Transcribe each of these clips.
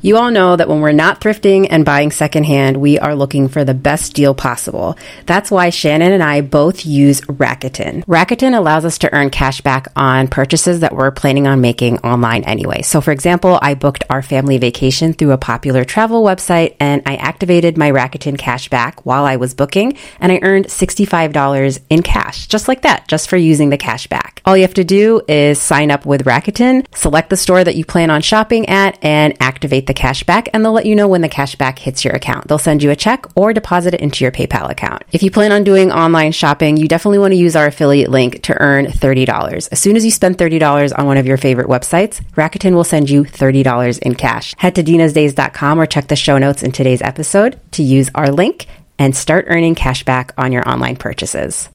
You all know that when we're not thrifting and buying secondhand, we are looking for the best deal possible. That's why Shannon and I both use Rakuten. Rakuten allows us to earn cash back on purchases that we're planning on making online anyway. So for example, I booked our family vacation through a popular travel website and I activated my Rakuten cash back while I was booking and I earned $65 in cash, just like that, just for using the cash back. All you have to do is sign up with Rakuten, select the store that you plan on shopping at and activate the cash back and they'll let you know when the cash back hits your account. They'll send you a check or deposit it into your PayPal account. If you plan on doing online shopping, you definitely want to use our affiliate link to earn $30. As soon as you spend $30 on one of your favorite websites, Rakuten will send you $30 in cash. Head to dinasdays.com or check the show notes in today's episode to use our link and start earning cash back on your online purchases.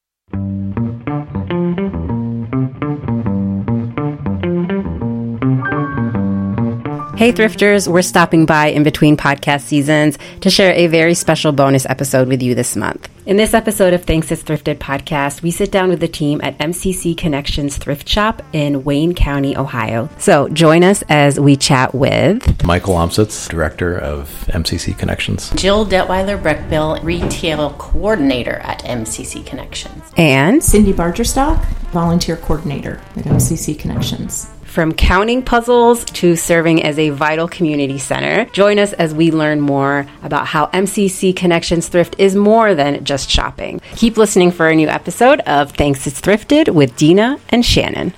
Hey, thrifters, we're stopping by in between podcast seasons to share a very special bonus episode with you this month. In this episode of Thanks It's Thrifted podcast, we sit down with the team at MCC Connections Thrift Shop in Wayne County, Ohio. So join us as we chat with Michael Amstutz, Director of MCC Connections, Jill Detweiler Breckbill, Retail Coordinator at MCC Connections, and Cindy Bargerstock, Volunteer Coordinator at MCC Connections. From counting puzzles to serving as a vital community center, join us as we learn more about how MCC Connections Thrift is more than just shopping. Keep listening for a new episode of Thanks It's Thrifted with Dina and Shannon.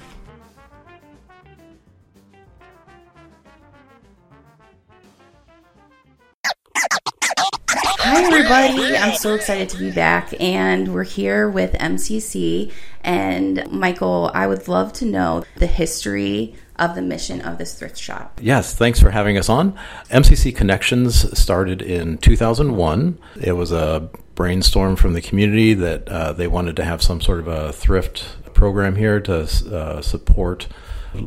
Hi, everybody. I'm so excited to be back, and we're here with MCC. And Michael, I would love to know the history of the mission of this thrift shop. Yes, thanks for having us on. MCC Connections started in 2001. It was a brainstorm from the community that uh, they wanted to have some sort of a thrift program here to uh, support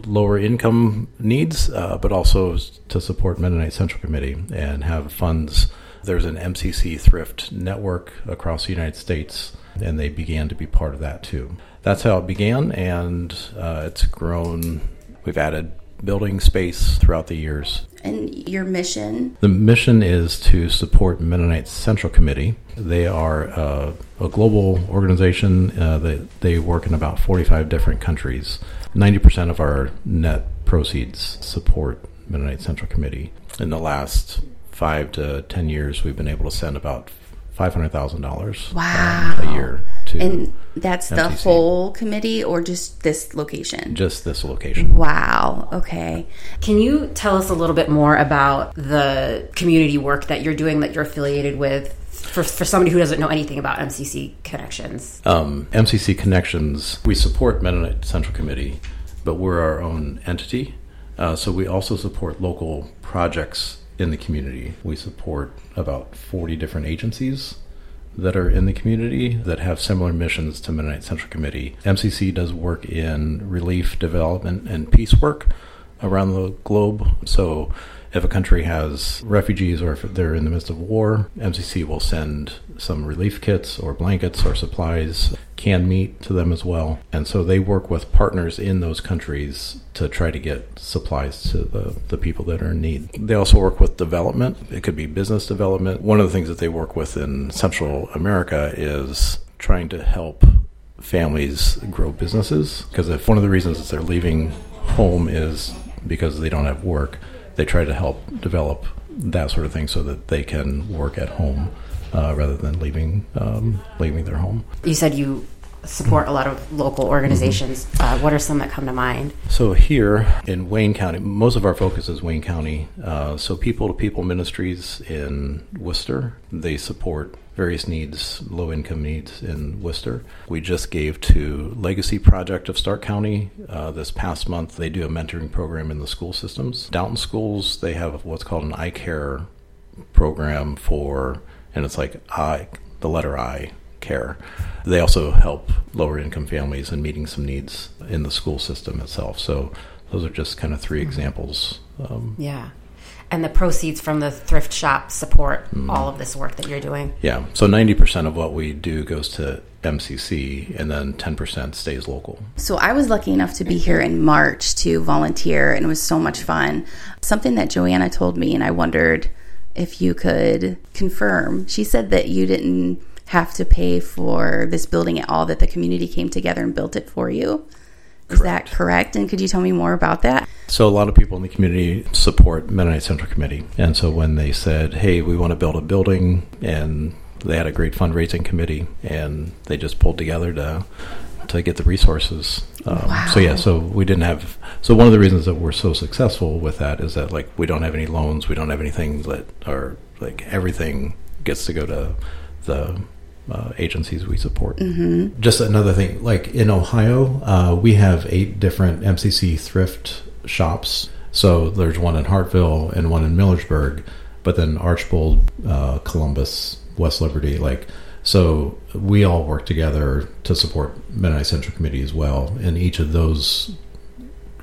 lower income needs, uh, but also to support Mennonite Central Committee and have funds. There's an MCC thrift network across the United States, and they began to be part of that too. That's how it began, and uh, it's grown. We've added building space throughout the years. And your mission? The mission is to support Mennonite Central Committee. They are uh, a global organization. Uh, they, they work in about 45 different countries. 90% of our net proceeds support Mennonite Central Committee. In the last five to 10 years, we've been able to send about $500,000 wow. um, a year to And that's the whole committee or just this location? just this location. Wow. Okay. Can you tell us a little bit more about the community work that you're doing that you're affiliated with for, for somebody who doesn't know anything about MCC Connections? Um, MCC Connections, we support Mennonite Central Committee, but we're our own entity. Uh, so we also support local projects in the community. We support about 40 different agencies that are in the community that have similar missions to Mennonite Central Committee. MCC does work in relief, development, and peace work around the globe. So if a country has refugees or if they're in the midst of war, MCC will send some relief kits or blankets or supplies, canned meat to them as well. And so they work with partners in those countries to try to get supplies to the, the people that are in need. They also work with development. It could be business development. One of the things that they work with in Central America is trying to help families grow businesses. Because if one of the reasons that they're leaving home is because they don't have work, they try to help develop that sort of thing so that they can work at home uh, rather than leaving um, leaving their home. You said you support a lot of local organizations. Uh, what are some that come to mind? So here in Wayne County, most of our focus is Wayne County. Uh, so People to People Ministries in Wooster, they support various needs, low income needs in Wooster. We just gave to Legacy Project of Stark County uh, this past month. They do a mentoring program in the school systems. Dalton schools, they have what's called an eye care program for, and it's like I, the letter I, care. They also help lower income families in meeting some needs in the school system itself. So those are just kind of three examples. Um, Yeah. And the proceeds from the thrift shop support all of this work that you're doing. yeah, so 90% of what we do goes to MCC, and then 10% stays local. So I was lucky enough to be here in March to volunteer, and it was so much fun. Something that Joanna told me, and I wondered if you could confirm. She said that you didn't have to pay for this building at all, that the community came together and built it for you. Is that correct? And could you tell me more about that? So a lot of people in the community support Mennonite Central Committee, and so when they said, "Hey, we want to build a building," and they had a great fundraising committee, and they just pulled together to to get the resources. Um, Wow. So yeah, so we didn't have. So one of the reasons that we're so successful with that is that like we don't have any loans, we don't have anything that are like everything gets to go to the uh, agencies we support. Mm-hmm. Just another thing, like in Ohio, uh, we have eight different MCC thrift shops. So there's one in Hartville and one in Millersburg, but then Archbold, uh, Columbus, West Liberty, like so we all work together to support Mennonite Central Committee as well, and each of those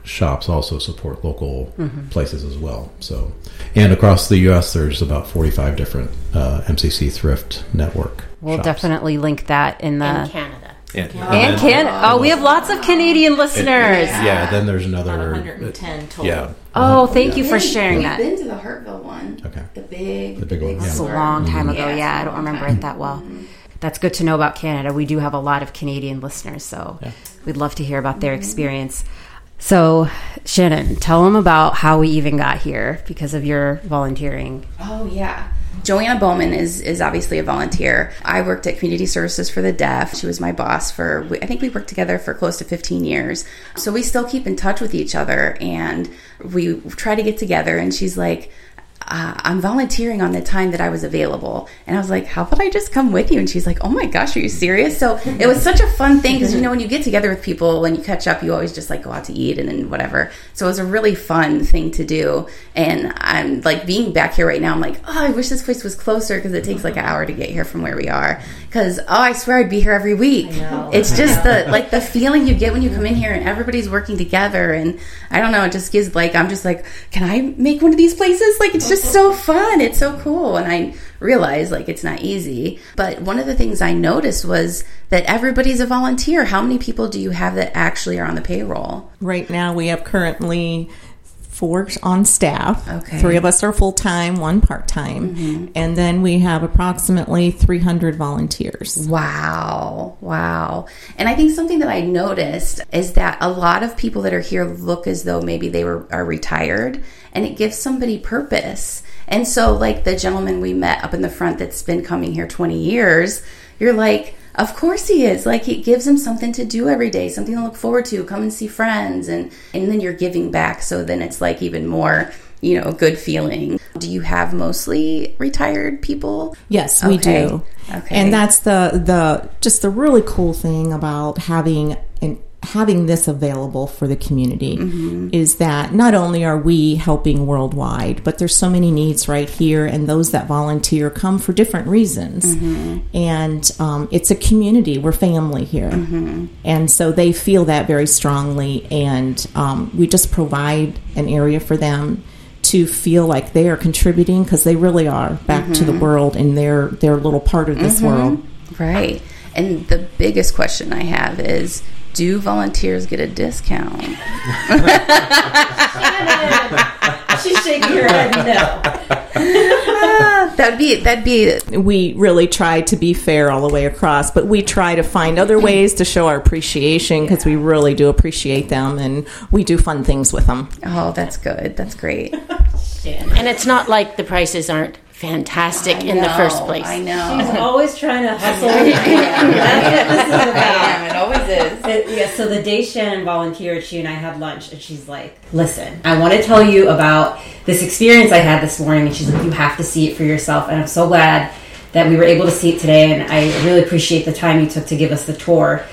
shops also support local places as well. So, and across the U.S., there's about 45 different uh, MCC thrift network. We'll shops. definitely link that in the. in Canada. And, and Canada. Oh, we have lots of Canadian listeners. yeah, then there's another. About 110 total. Yeah. Oh, uh-huh. thank you for Really? sharing We've that. been to the Hartville one. Okay. The big, The big one, yeah. A long time mm-hmm. ago. Yeah, Yeah, it's don't remember it that well. Mm-hmm. That's good to know about Canada. We do have a lot of Canadian listeners, so we'd love to hear about their mm-hmm. experience. So, Shannon, tell them about how we even got here because of your volunteering. Oh yeah. Joanna Bowman is is obviously a volunteer. I worked at Community Services for the Deaf. She was my boss for I think we worked together for close to 15 years. So we still keep in touch with each other and we try to get together and she's like uh, I'm volunteering on the time that I was available. And I was like, how about I just come with you? And she's like, oh my gosh, are you serious? So it was such a fun thing because, you know, when you get together with people, when you catch up, you always just like go out to eat and then whatever. So it was a really fun thing to do. And I'm like being back here right now, I'm like, oh, I wish this place was closer because it takes like an hour to get here from where we are. Because, oh, I swear I'd be here every week. It's just the, like the feeling you get when you come in here and everybody's working together. And I don't know, it just gives like, I'm just like, can I make one of these places? Like, it's just so fun. It's so cool. And I realize like it's not easy. But one of the things I noticed was that everybody's a volunteer. How many people do you have that actually are on the payroll? Right now, we have currently four on staff. Okay. Three of us are full time, one part time. Mm-hmm. And then we have approximately 300 volunteers. Wow. Wow. And I think something that I noticed is that a lot of people that are here look as though maybe they were are retired and it gives somebody purpose. And so like the gentleman we met up in the front that's been coming here 20 years, you're like of course he is. Like it gives him something to do every day, something to look forward to, come and see friends and and then you're giving back so then it's like even more, you know, good feeling. Do you have mostly retired people? Yes, we Okay. do. Okay. And that's the the just the really cool thing about having an having this available for the community mm-hmm. is that not only are we helping worldwide, but there's so many needs right here, and those that volunteer come for different reasons. Mm-hmm. And um, it's a community; we're family here, mm-hmm. and so they feel that very strongly. And um, we just provide an area for them to feel like they are contributing because they really are back to the world and they're they're a little part of this world. Right. And the biggest question I have is do volunteers get a discount? She's shaking her head no. That'd be that'd be We really try to be fair all the way across, but we try to find other ways to show our appreciation because we really do appreciate them and we do fun things with them. oh that's good. That's great. And it's not like the prices aren't fantastic in the first place. I know. She's always trying to hustle. I am. It always is. It- yeah, so the day Shannon volunteered, she and I had lunch, and she's like, "Listen, I want to tell you about this experience I had this morning." And she's like, "You have to see it for yourself." And I'm so glad that we were able to see it today, and I really appreciate the time you took to give us the tour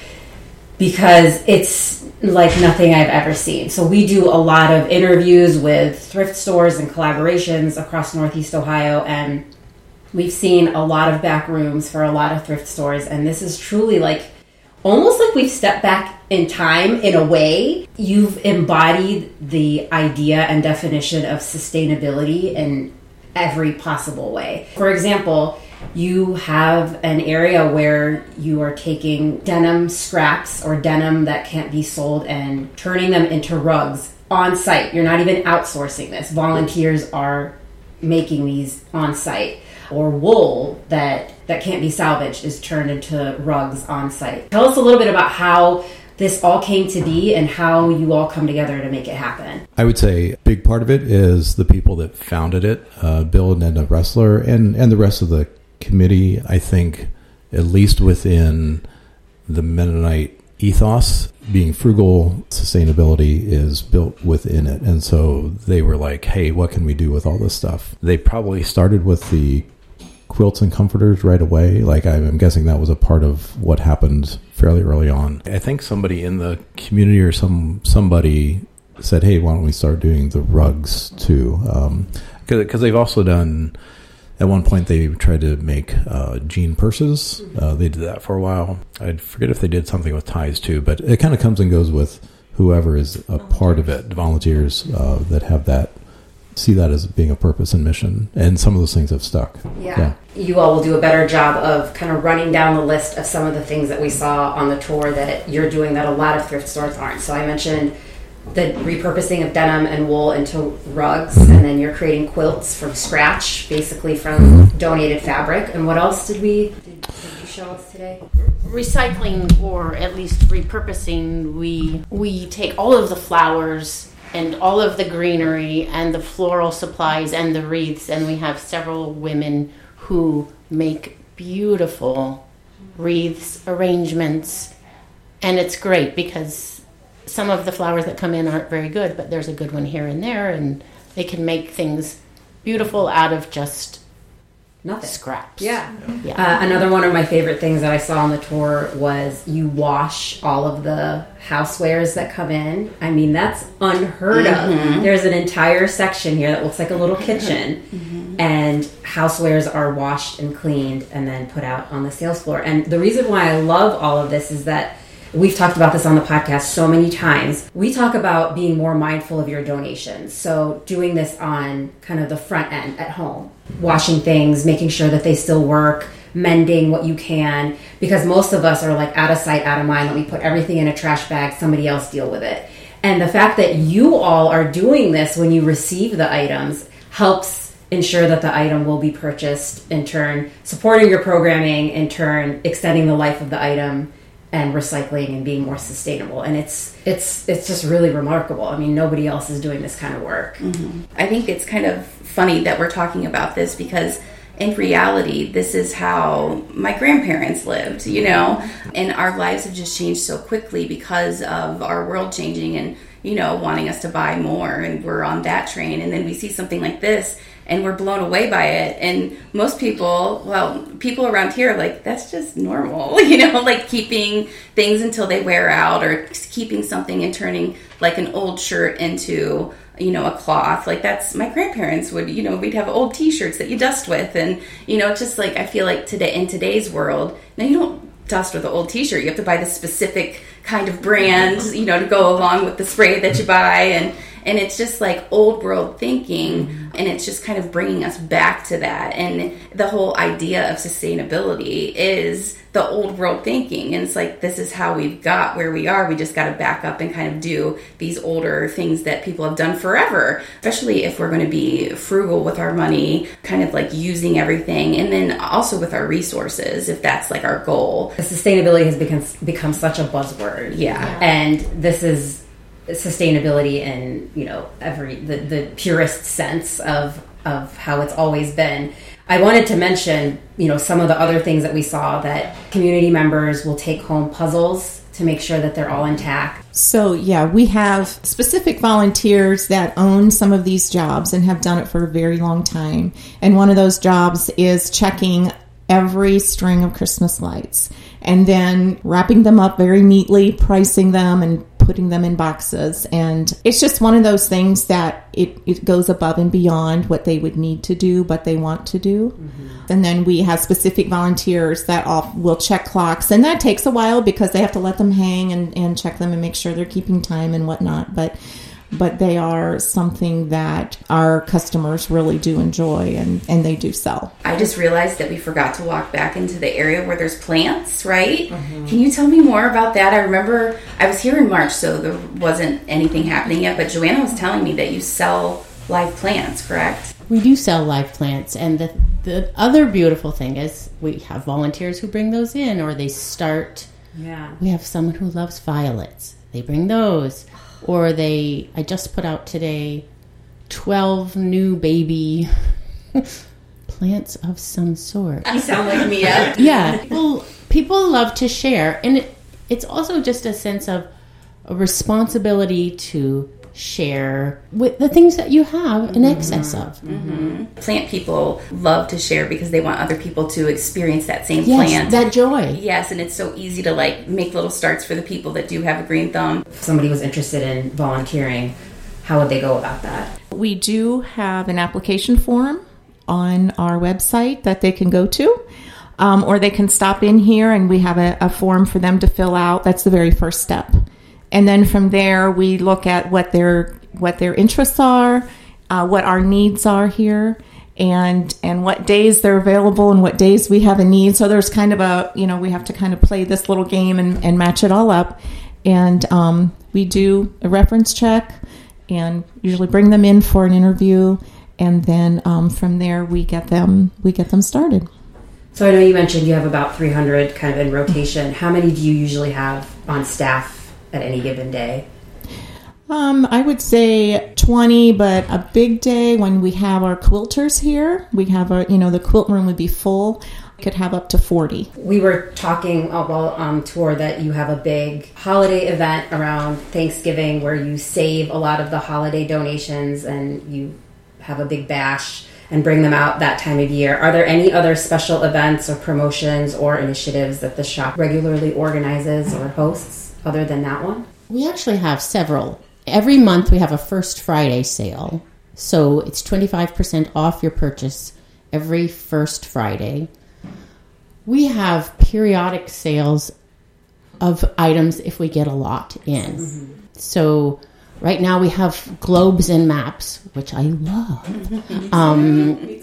because it's like nothing I've ever seen. So we do a lot of interviews with thrift stores and collaborations across Northeast Ohio, and we've seen a lot of back rooms for a lot of thrift stores, and this is truly like almost like we've stepped back in time in a way. You've embodied the idea and definition of sustainability in every possible way. For example, you have an area where you are taking denim scraps or denim that can't be sold and turning them into rugs on site. You're not even outsourcing this. Volunteers are making these on site. Or wool that that can't be salvaged is turned into rugs on site. Tell us a little bit about how this all came to be and how you all come together to make it happen. I would say a big part of it is the people that founded it, uh, Bill and Edna Ressler, and, and the rest of the committee. I think, at least within the Mennonite ethos, being frugal, sustainability is built within it. And so they were like, hey, what can we do with all this stuff? They probably started with the quilts and comforters right away. Like I'm guessing that was a part of what happened fairly early on. I think somebody in the community or some somebody said, "Hey, why don't we start doing the rugs too?" Because um, they've also done. At one point, they tried to make uh, jean purses. Uh, they did that for a while. I forget if they did something with ties too, but it kind of comes and goes with whoever is a part of it. Volunteers uh, that have that see that as being a purpose and mission. And some of those things have stuck. Yeah. yeah. You all will do a better job of kind of running down the list of some of the things that we saw on the tour that you're doing that a lot of thrift stores aren't. So I mentioned the repurposing of denim and wool into rugs, mm-hmm. and then you're creating quilts from scratch, basically from mm-hmm. donated fabric. And what else did we did, did you show us today? Recycling, or at least repurposing. We we take all of the flowers and all of the greenery and the floral supplies and the wreaths. And we have several women who make beautiful wreaths, arrangements. And it's great because some of the flowers that come in aren't very good, but there's a good one here and there, and they can make things beautiful out of just nothing scraps. Yeah. yeah. Uh, another one of my favorite things that I saw on the tour was you wash all of the housewares that come in. I mean, that's unheard mm-hmm. of. There's an entire section here that looks like a little kitchen, mm-hmm. and housewares are washed and cleaned and then put out on the sales floor. And the reason why I love all of this is that We've talked about this on the podcast so many times. We talk about being more mindful of your donations. So, doing this on kind of the front end at home, washing things, making sure that they still work, mending what you can, because most of us are like out of sight, out of mind. Let me put everything in a trash bag, somebody else deal with it. And the fact that you all are doing this when you receive the items helps ensure that the item will be purchased, in turn, supporting your programming, in turn, extending the life of the item and recycling and being more sustainable. And it's it's it's just really remarkable. I mean nobody else is doing this kind of work. Mm-hmm. i think it's kind of funny that we're talking about this because in reality this is how my grandparents lived you know? And our lives have just changed so quickly because of our world changing and you know wanting us to buy more and we're on that train. And then we see something like this and we're blown away by it. And most people, well, people around here, like, that's just normal, you know, like keeping things until they wear out or keeping something and turning like an old shirt into, you know, a cloth. Like, that's my grandparents would, you know, we'd have old t shirts that you dust with. And, you know, just like I feel like today, in today's world, now you don't dust with an old t shirt, you have to buy the specific kind of brand, you know, to go along with the spray that you buy. And, and it's just like old world thinking mm-hmm. and it's just kind of bringing us back to that. And the whole idea of sustainability is the old world thinking. And it's like this is how we've got where we are. We just got to back up and kind of do these older things that people have done forever especially if we're going to be frugal with our money kind of like using everything. And then also with our resources if that's like our goal. Sustainability has become become such a buzzword. Yeah, yeah. and this is sustainability in you know every the, the purest sense of of how it's always been. I wanted to mention you know some of the other things that we saw that community members will take home puzzles to make sure that they're all intact. So, yeah, we have specific volunteers that own some of these jobs and have done it for a very long time. And one of those jobs is checking every string of Christmas lights and then wrapping them up very neatly, pricing them, and putting them in boxes. And it's just one of those things that it, it goes above and beyond what they would need to do, but they want to do. Mm-hmm. And then we have specific volunteers that all will check clocks. And that takes a while because they have to let them hang and, and check them and make sure they're keeping time and whatnot. But but they are something that our customers really do enjoy and, and they do sell. I just realized that we forgot to walk back into the area where there's plants, right? Mm-hmm. Can you tell me more about that? I remember I was here in March, so there wasn't anything happening yet, but Joanna was telling me that you sell live plants, correct? We do sell live plants, and the the other beautiful thing is we have volunteers who bring those in, or they start. Yeah. We have someone who loves violets. They bring those, or they. I just put out today, twelve new baby plants of some sort. You sound like Mia. yeah well people love to share and it, it's also just a sense of a responsibility to share with the things that you have in excess of Plant people love to share because they want other people to experience that same yes plant. that joy Yes, and it's so easy to like make little starts for the people that do have a green thumb. If somebody was interested in volunteering, how would they go about that? We do have an application form on our website that they can go to. Um, or they can stop in here and we have a, a form for them to fill out. That's the very first step. And then from there, we look at what their what their interests are, uh, what our needs are here, and and what days they're available and what days we have a need. So there's kind of a you know we have to kind of play this little game and, and match it all up. And um, we do a reference check and usually bring them in for an interview, and then um, from there we get them we get them started. So I know you mentioned you have about 300 kind of in rotation. How many do you usually have on staff at any given day? Um, I would say 20, but a big day when we have our quilters here, we have our, you know, the quilt room would be full. Could have up to 40. We were talking while on tour that you have a big holiday event around Thanksgiving where you save a lot of the holiday donations and you have a big bash and bring them out that time of year. Are there any other special events or promotions or initiatives that the shop regularly organizes or hosts other than that one? we actually have several. Every month we have a first friday sale. So it's 25% off your purchase every first friday. We have periodic sales of items if we get a lot in. So right now we have globes and maps which i love. Um,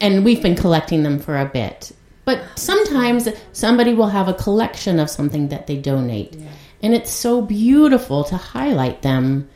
and we've been collecting them for a bit. But sometimes somebody will have a collection of something that they donate and it's so beautiful to highlight them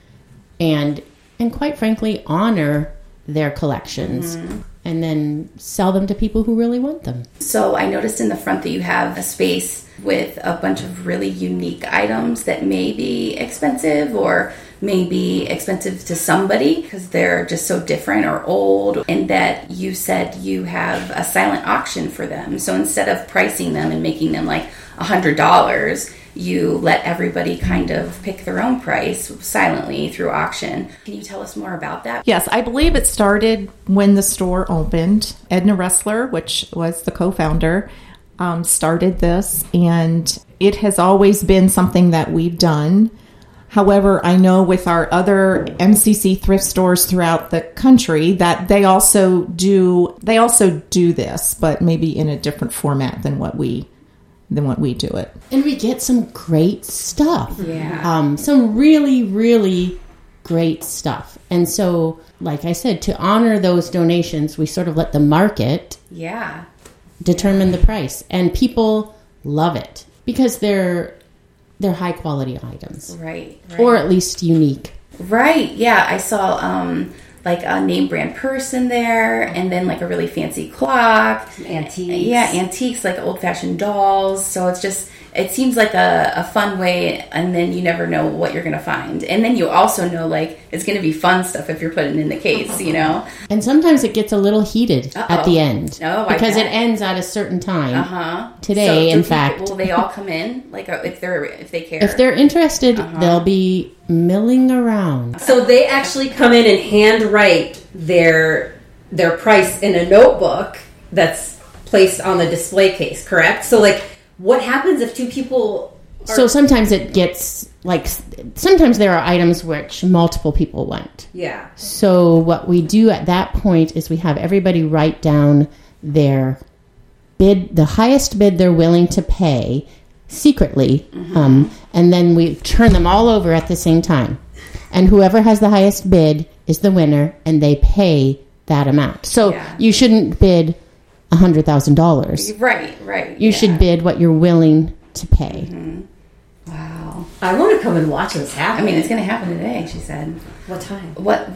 and and quite frankly honor their collections mm-hmm. and then sell them to people who really want them So I noticed in the front that you have a space with a bunch of really unique items that may be expensive or may be expensive to somebody because they're just so different or old and that you said you have a silent auction for them. So instead of pricing them and making them like a hundred dollars, you let everybody kind of pick their own price silently through auction. Can you tell us more about that? Yes, I believe it started when the store opened. Edna Ressler, which was the co founder, um, started this, and it has always been something that we've done. However, I know with our other MCC thrift stores throughout the country that they also do they also do this, but maybe in a different format than what we than what we do it. and we get some great stuff Yeah. um, some really really great stuff and so like i said to honor those donations we sort of let the market Yeah. determine the price and people love it because they're they're high quality items Right. right. or at least unique Right. Yeah, I saw um like a name brand purse in there, and then like a really fancy clock. Antiques. Yeah, antiques like old fashioned dolls. So it's just it seems like a, a fun way, and then you never know what you're gonna find, and then you also know like it's gonna be fun stuff if you're putting in the case, you know. and sometimes it gets a little heated at Uh-oh. the end Oh, because it ends at a certain time Uh huh. Today, in fact. will they all come in like uh, if they're if they care? if they're interested Uh-huh. they'll be milling around So they actually come in and handwrite their their price in a notebook that's placed on the display case, correct? So like what happens if two people So sometimes it gets like sometimes there are items which multiple people want. Yeah. So what we do at that point is we have everybody write down their bid, the highest bid they're willing to pay secretly, um, and then we turn them all over at the same time. and whoever has the highest bid is the winner, and they pay that amount. So Yeah. you shouldn't bid a hundred thousand dollars. Right, right. You should bid what you're willing to pay. Wow. I want to come and watch this happen. I mean, it's going to happen today. She said. what time? What?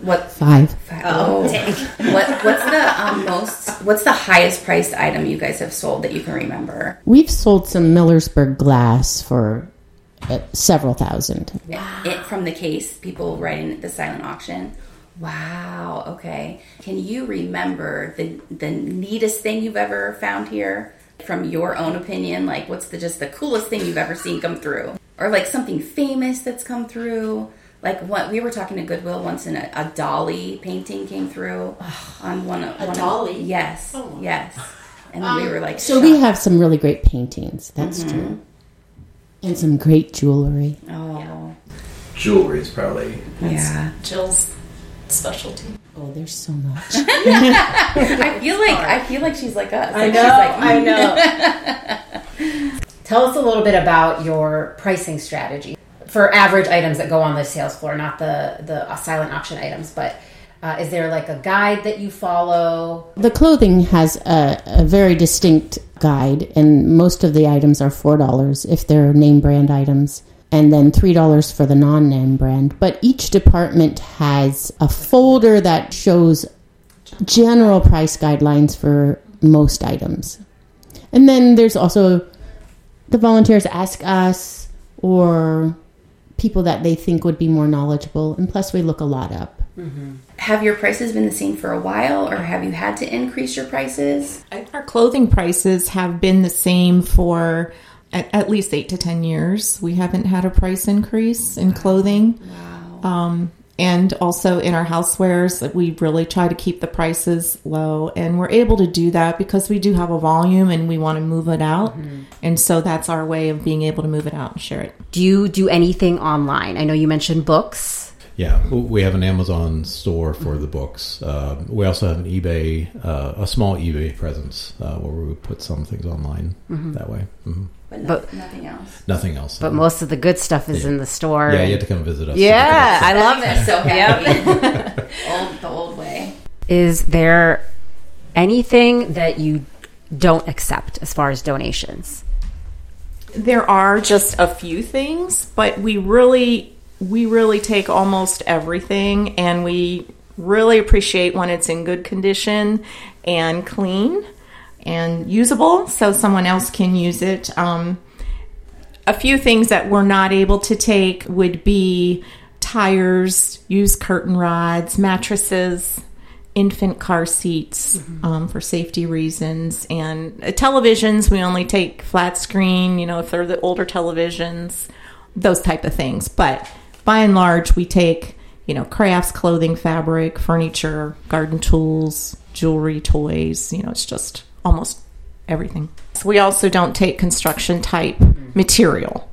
What? Five. five. Oh, what? What's the um, most? What's the highest priced item you guys have sold that you can remember? We've sold some Millersburg glass for uh, several thousand. It from the case. People writing the silent auction. Wow. Okay. Can you remember the the neatest thing you've ever found here? From your own opinion, like what's the just the coolest thing you've ever seen come through, or like something famous that's come through? Like what we were talking to Goodwill once, and a, a Dalí painting came through on one of one of- Dalí? yes, oh. yes, and then we um, were like, So we have some really great paintings. That's mm-hmm. true. And some great jewelry. oh Jewelry is probably yeah. Jill's specialty. Oh, there's so much. I feel like I feel like she's like us. I know. she's like, I mm. know. Tell us a little bit about your pricing strategy for average items that go on the sales floor, not the the silent auction items, but. Uh, is there like a guide that you follow? the clothing has a, a very distinct guide, and most of the items are $4 if they're name brand items, and then $3 for the non name brand. But each department has a folder that shows general price guidelines for most items. And then there's also the volunteers ask us or people that they think would be more knowledgeable, and plus we look a lot up. Mm-hmm. Have your prices been the same for a while, or have you had to increase your prices? Our clothing prices have been the same for at, at least eight to ten years. We haven't had a price increase in clothing. Um, and also in our housewares, we really try to keep the prices low, and we're able to do that because we do have a volume and we want to move it out, and so that's our way of being able to move it out and share it. Do you do anything online? I know you mentioned books. Yeah, we have an Amazon store for the books. Uh, we also have an eBay, uh, a small eBay presence uh, where we put some things online that way. hmm But, no, But- nothing else. Nothing else. But most of the good stuff is in the store. yeah, you have to come visit us. Yeah, I love I'm so happy. old, the old way. Is there anything that you don't accept as far as donations? There are just a few things, but we really we really take almost everything and we really appreciate when it's in good condition and clean and usable so someone else can use it. Um, a few things that we're not able to take would be tires, used curtain rods, mattresses, infant car seats um, for safety reasons, and uh, televisions. We only take flat screen, you know, if they're the older televisions, those type of things. But by and large, we take, you know, crafts, clothing, fabric, furniture, garden tools, jewelry, toys. You know, it's just almost everything. So we also don't take construction type material.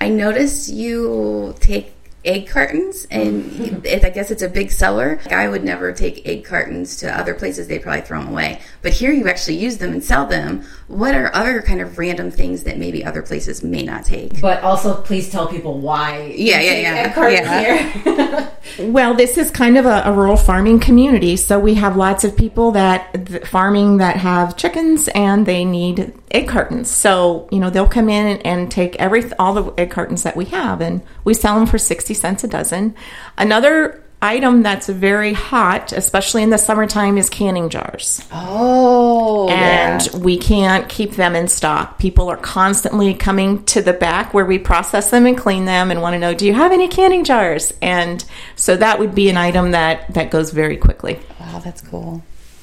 I noticed you take egg cartons, and mm-hmm. I guess it's a big seller. I would never take egg cartons to other places; they'd probably throw them away. But here, you actually use them and sell them. What are other kind of random things that maybe other places may not take? But also, please tell people why. Yeah, yeah, yeah. egg Yeah. here. Well, this is kind of a, a rural farming community, so we have lots of people that th- farming that have chickens and they need egg cartons. So you know they'll come in and, and take every all the egg cartons that we have, and we sell them for sixty cents a dozen. Another item that's very hot, especially in the summertime, is canning jars Oh, and we can't keep them in stock. People are constantly coming to the back where we process them and clean them and want to know, do you have any canning jars? And so that would be an item that that goes very quickly. wow, that's cool.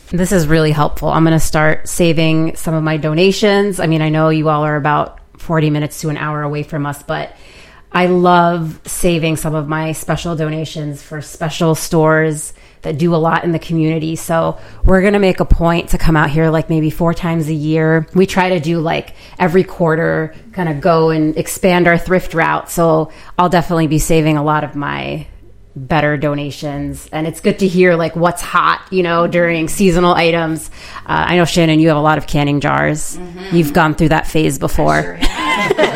This is really helpful. I'm going to start saving some of my donations. I mean, I know you all are about 40 minutes to an hour away from us, but I love saving some of my special donations for special stores that do a lot in the community. So we're going to make a point to come out here like maybe four times a year. We try to do like every quarter, kind of go and expand our thrift route. So I'll definitely be saving a lot of my better donations and it's good to hear like what's hot you know during seasonal items uh, i know shannon you have a lot of canning jars you've gone through that phase before Sure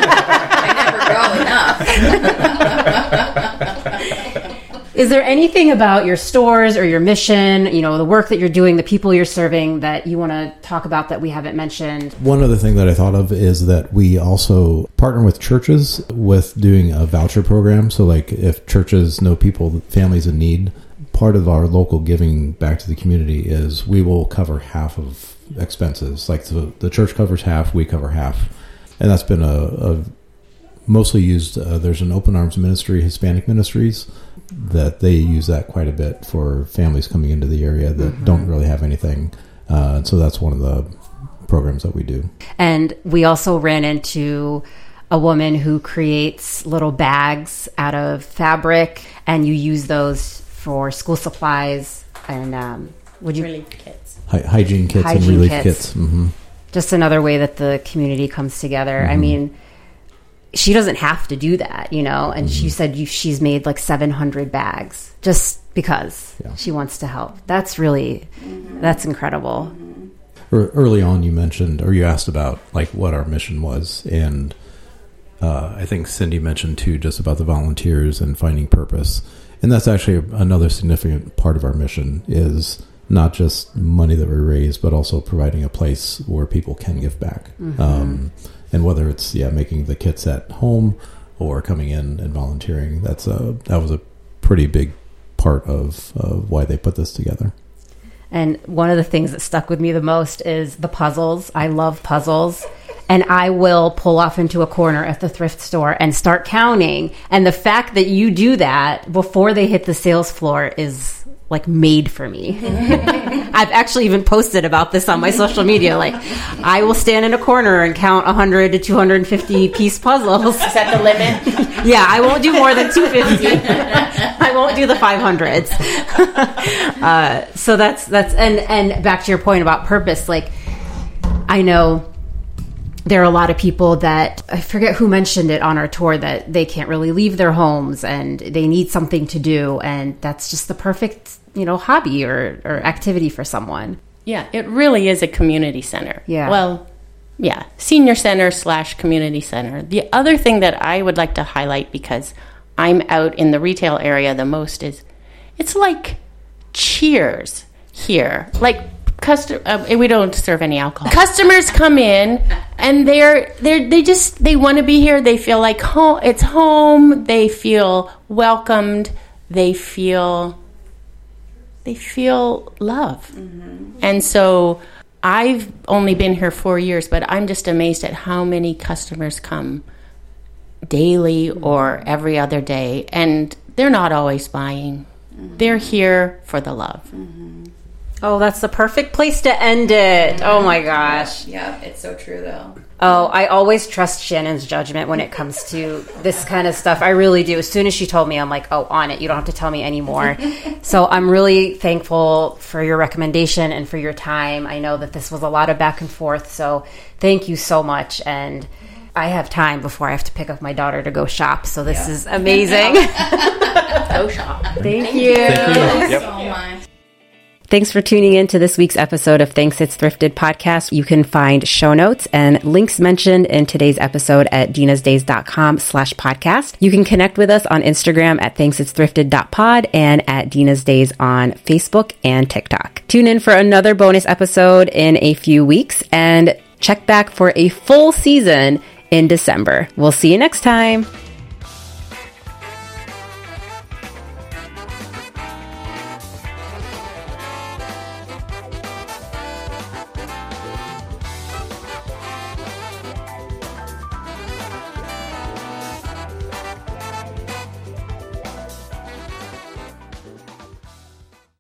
have. I never grow enough. Is there anything about your stores or your mission, you know, the work that you're doing, the people you're serving that you want to talk about that we haven't mentioned? One other thing that I thought of is that we also partner with churches with doing a voucher program. So, like, if churches know people, families in need, part of our local giving back to the community is we will cover half of expenses. Like, the, the church covers half, we cover half. And that's been a, a mostly used. Uh, there's an Open Arms Ministry, Hispanic Ministries, that they use that quite a bit for families coming into the area that mm-hmm. don't really have anything. Uh, so that's one of the programs that we do. And we also ran into a woman who creates little bags out of fabric, and you use those for school supplies and um, would you relief kits, Hy- hygiene kits, hygiene and relief kits. kits. Mm-hmm. Just another way that the community comes together. Mm-hmm. I mean she doesn't have to do that, you know. And mm-hmm. she said you, she's made like 700 bags just because yeah. she wants to help. That's really mm-hmm. that's incredible. Early on, you mentioned or you asked about like what our mission was, and uh, I think Cindy mentioned too just about the volunteers and finding purpose. And that's actually another significant part of our mission is not just money that we raise, but also providing a place where people can give back. Mm-hmm. Um, and whether it's yeah making the kits at home or coming in and volunteering that's a that was a pretty big part of, of why they put this together. And one of the things that stuck with me the most is the puzzles. I love puzzles. And I will pull off into a corner at the thrift store and start counting. And the fact that you do that before they hit the sales floor is like made for me. I've actually even posted about this on my social media. Like, I will stand in a corner and count 100 to 250 piece puzzles. Is that the limit? yeah, I won't do more than 250. I won't do the 500s. uh, so that's that's and and back to your point about purpose. Like, I know there are a lot of people that I forget who mentioned it on our tour that they can't really leave their homes and they need something to do and that's just the perfect you know hobby or, or activity for someone. Yeah it really is a community center. Yeah. Well yeah senior center slash community center. The other thing that i would like to highlight because i'm out in the retail area the most is it's like cheers here. Like custom uh, we don't serve any alcohol. Customers come in and they're they're they just they want to be here. They feel like home it's home. They feel welcomed. They feel they feel love. Mm-hmm. And so I've only been here four years, but I'm just amazed at how many customers come daily mm-hmm. or every other day. And they're not always buying, mm-hmm. they're here for the love. Mm-hmm. Oh, that's the perfect place to end it. Oh my gosh. Yeah, it's so true though. Oh, I always trust Shannon's judgment when it comes to this kind of stuff. I really do. As soon as she told me, I'm like, oh, on it. You don't have to tell me anymore. so I'm really thankful for your recommendation and for your time. I know that this was a lot of back and forth. So thank you so much. And I have time before I have to pick up my daughter to go shop. So this yeah. is amazing. go shop. Thank, Thank you. Thank you. so much. Thanks for tuning in to this week's episode of Thanks It's Thrifted podcast. You can find show notes and links mentioned in today's episode at dinasdays.com slash podcast. You can connect with us on Instagram at thanksitsthrifted.pod and at Dina's Days on Facebook and TikTok. Tune in for another bonus episode in a few weeks and check back for a full season in December. We'll see you next time.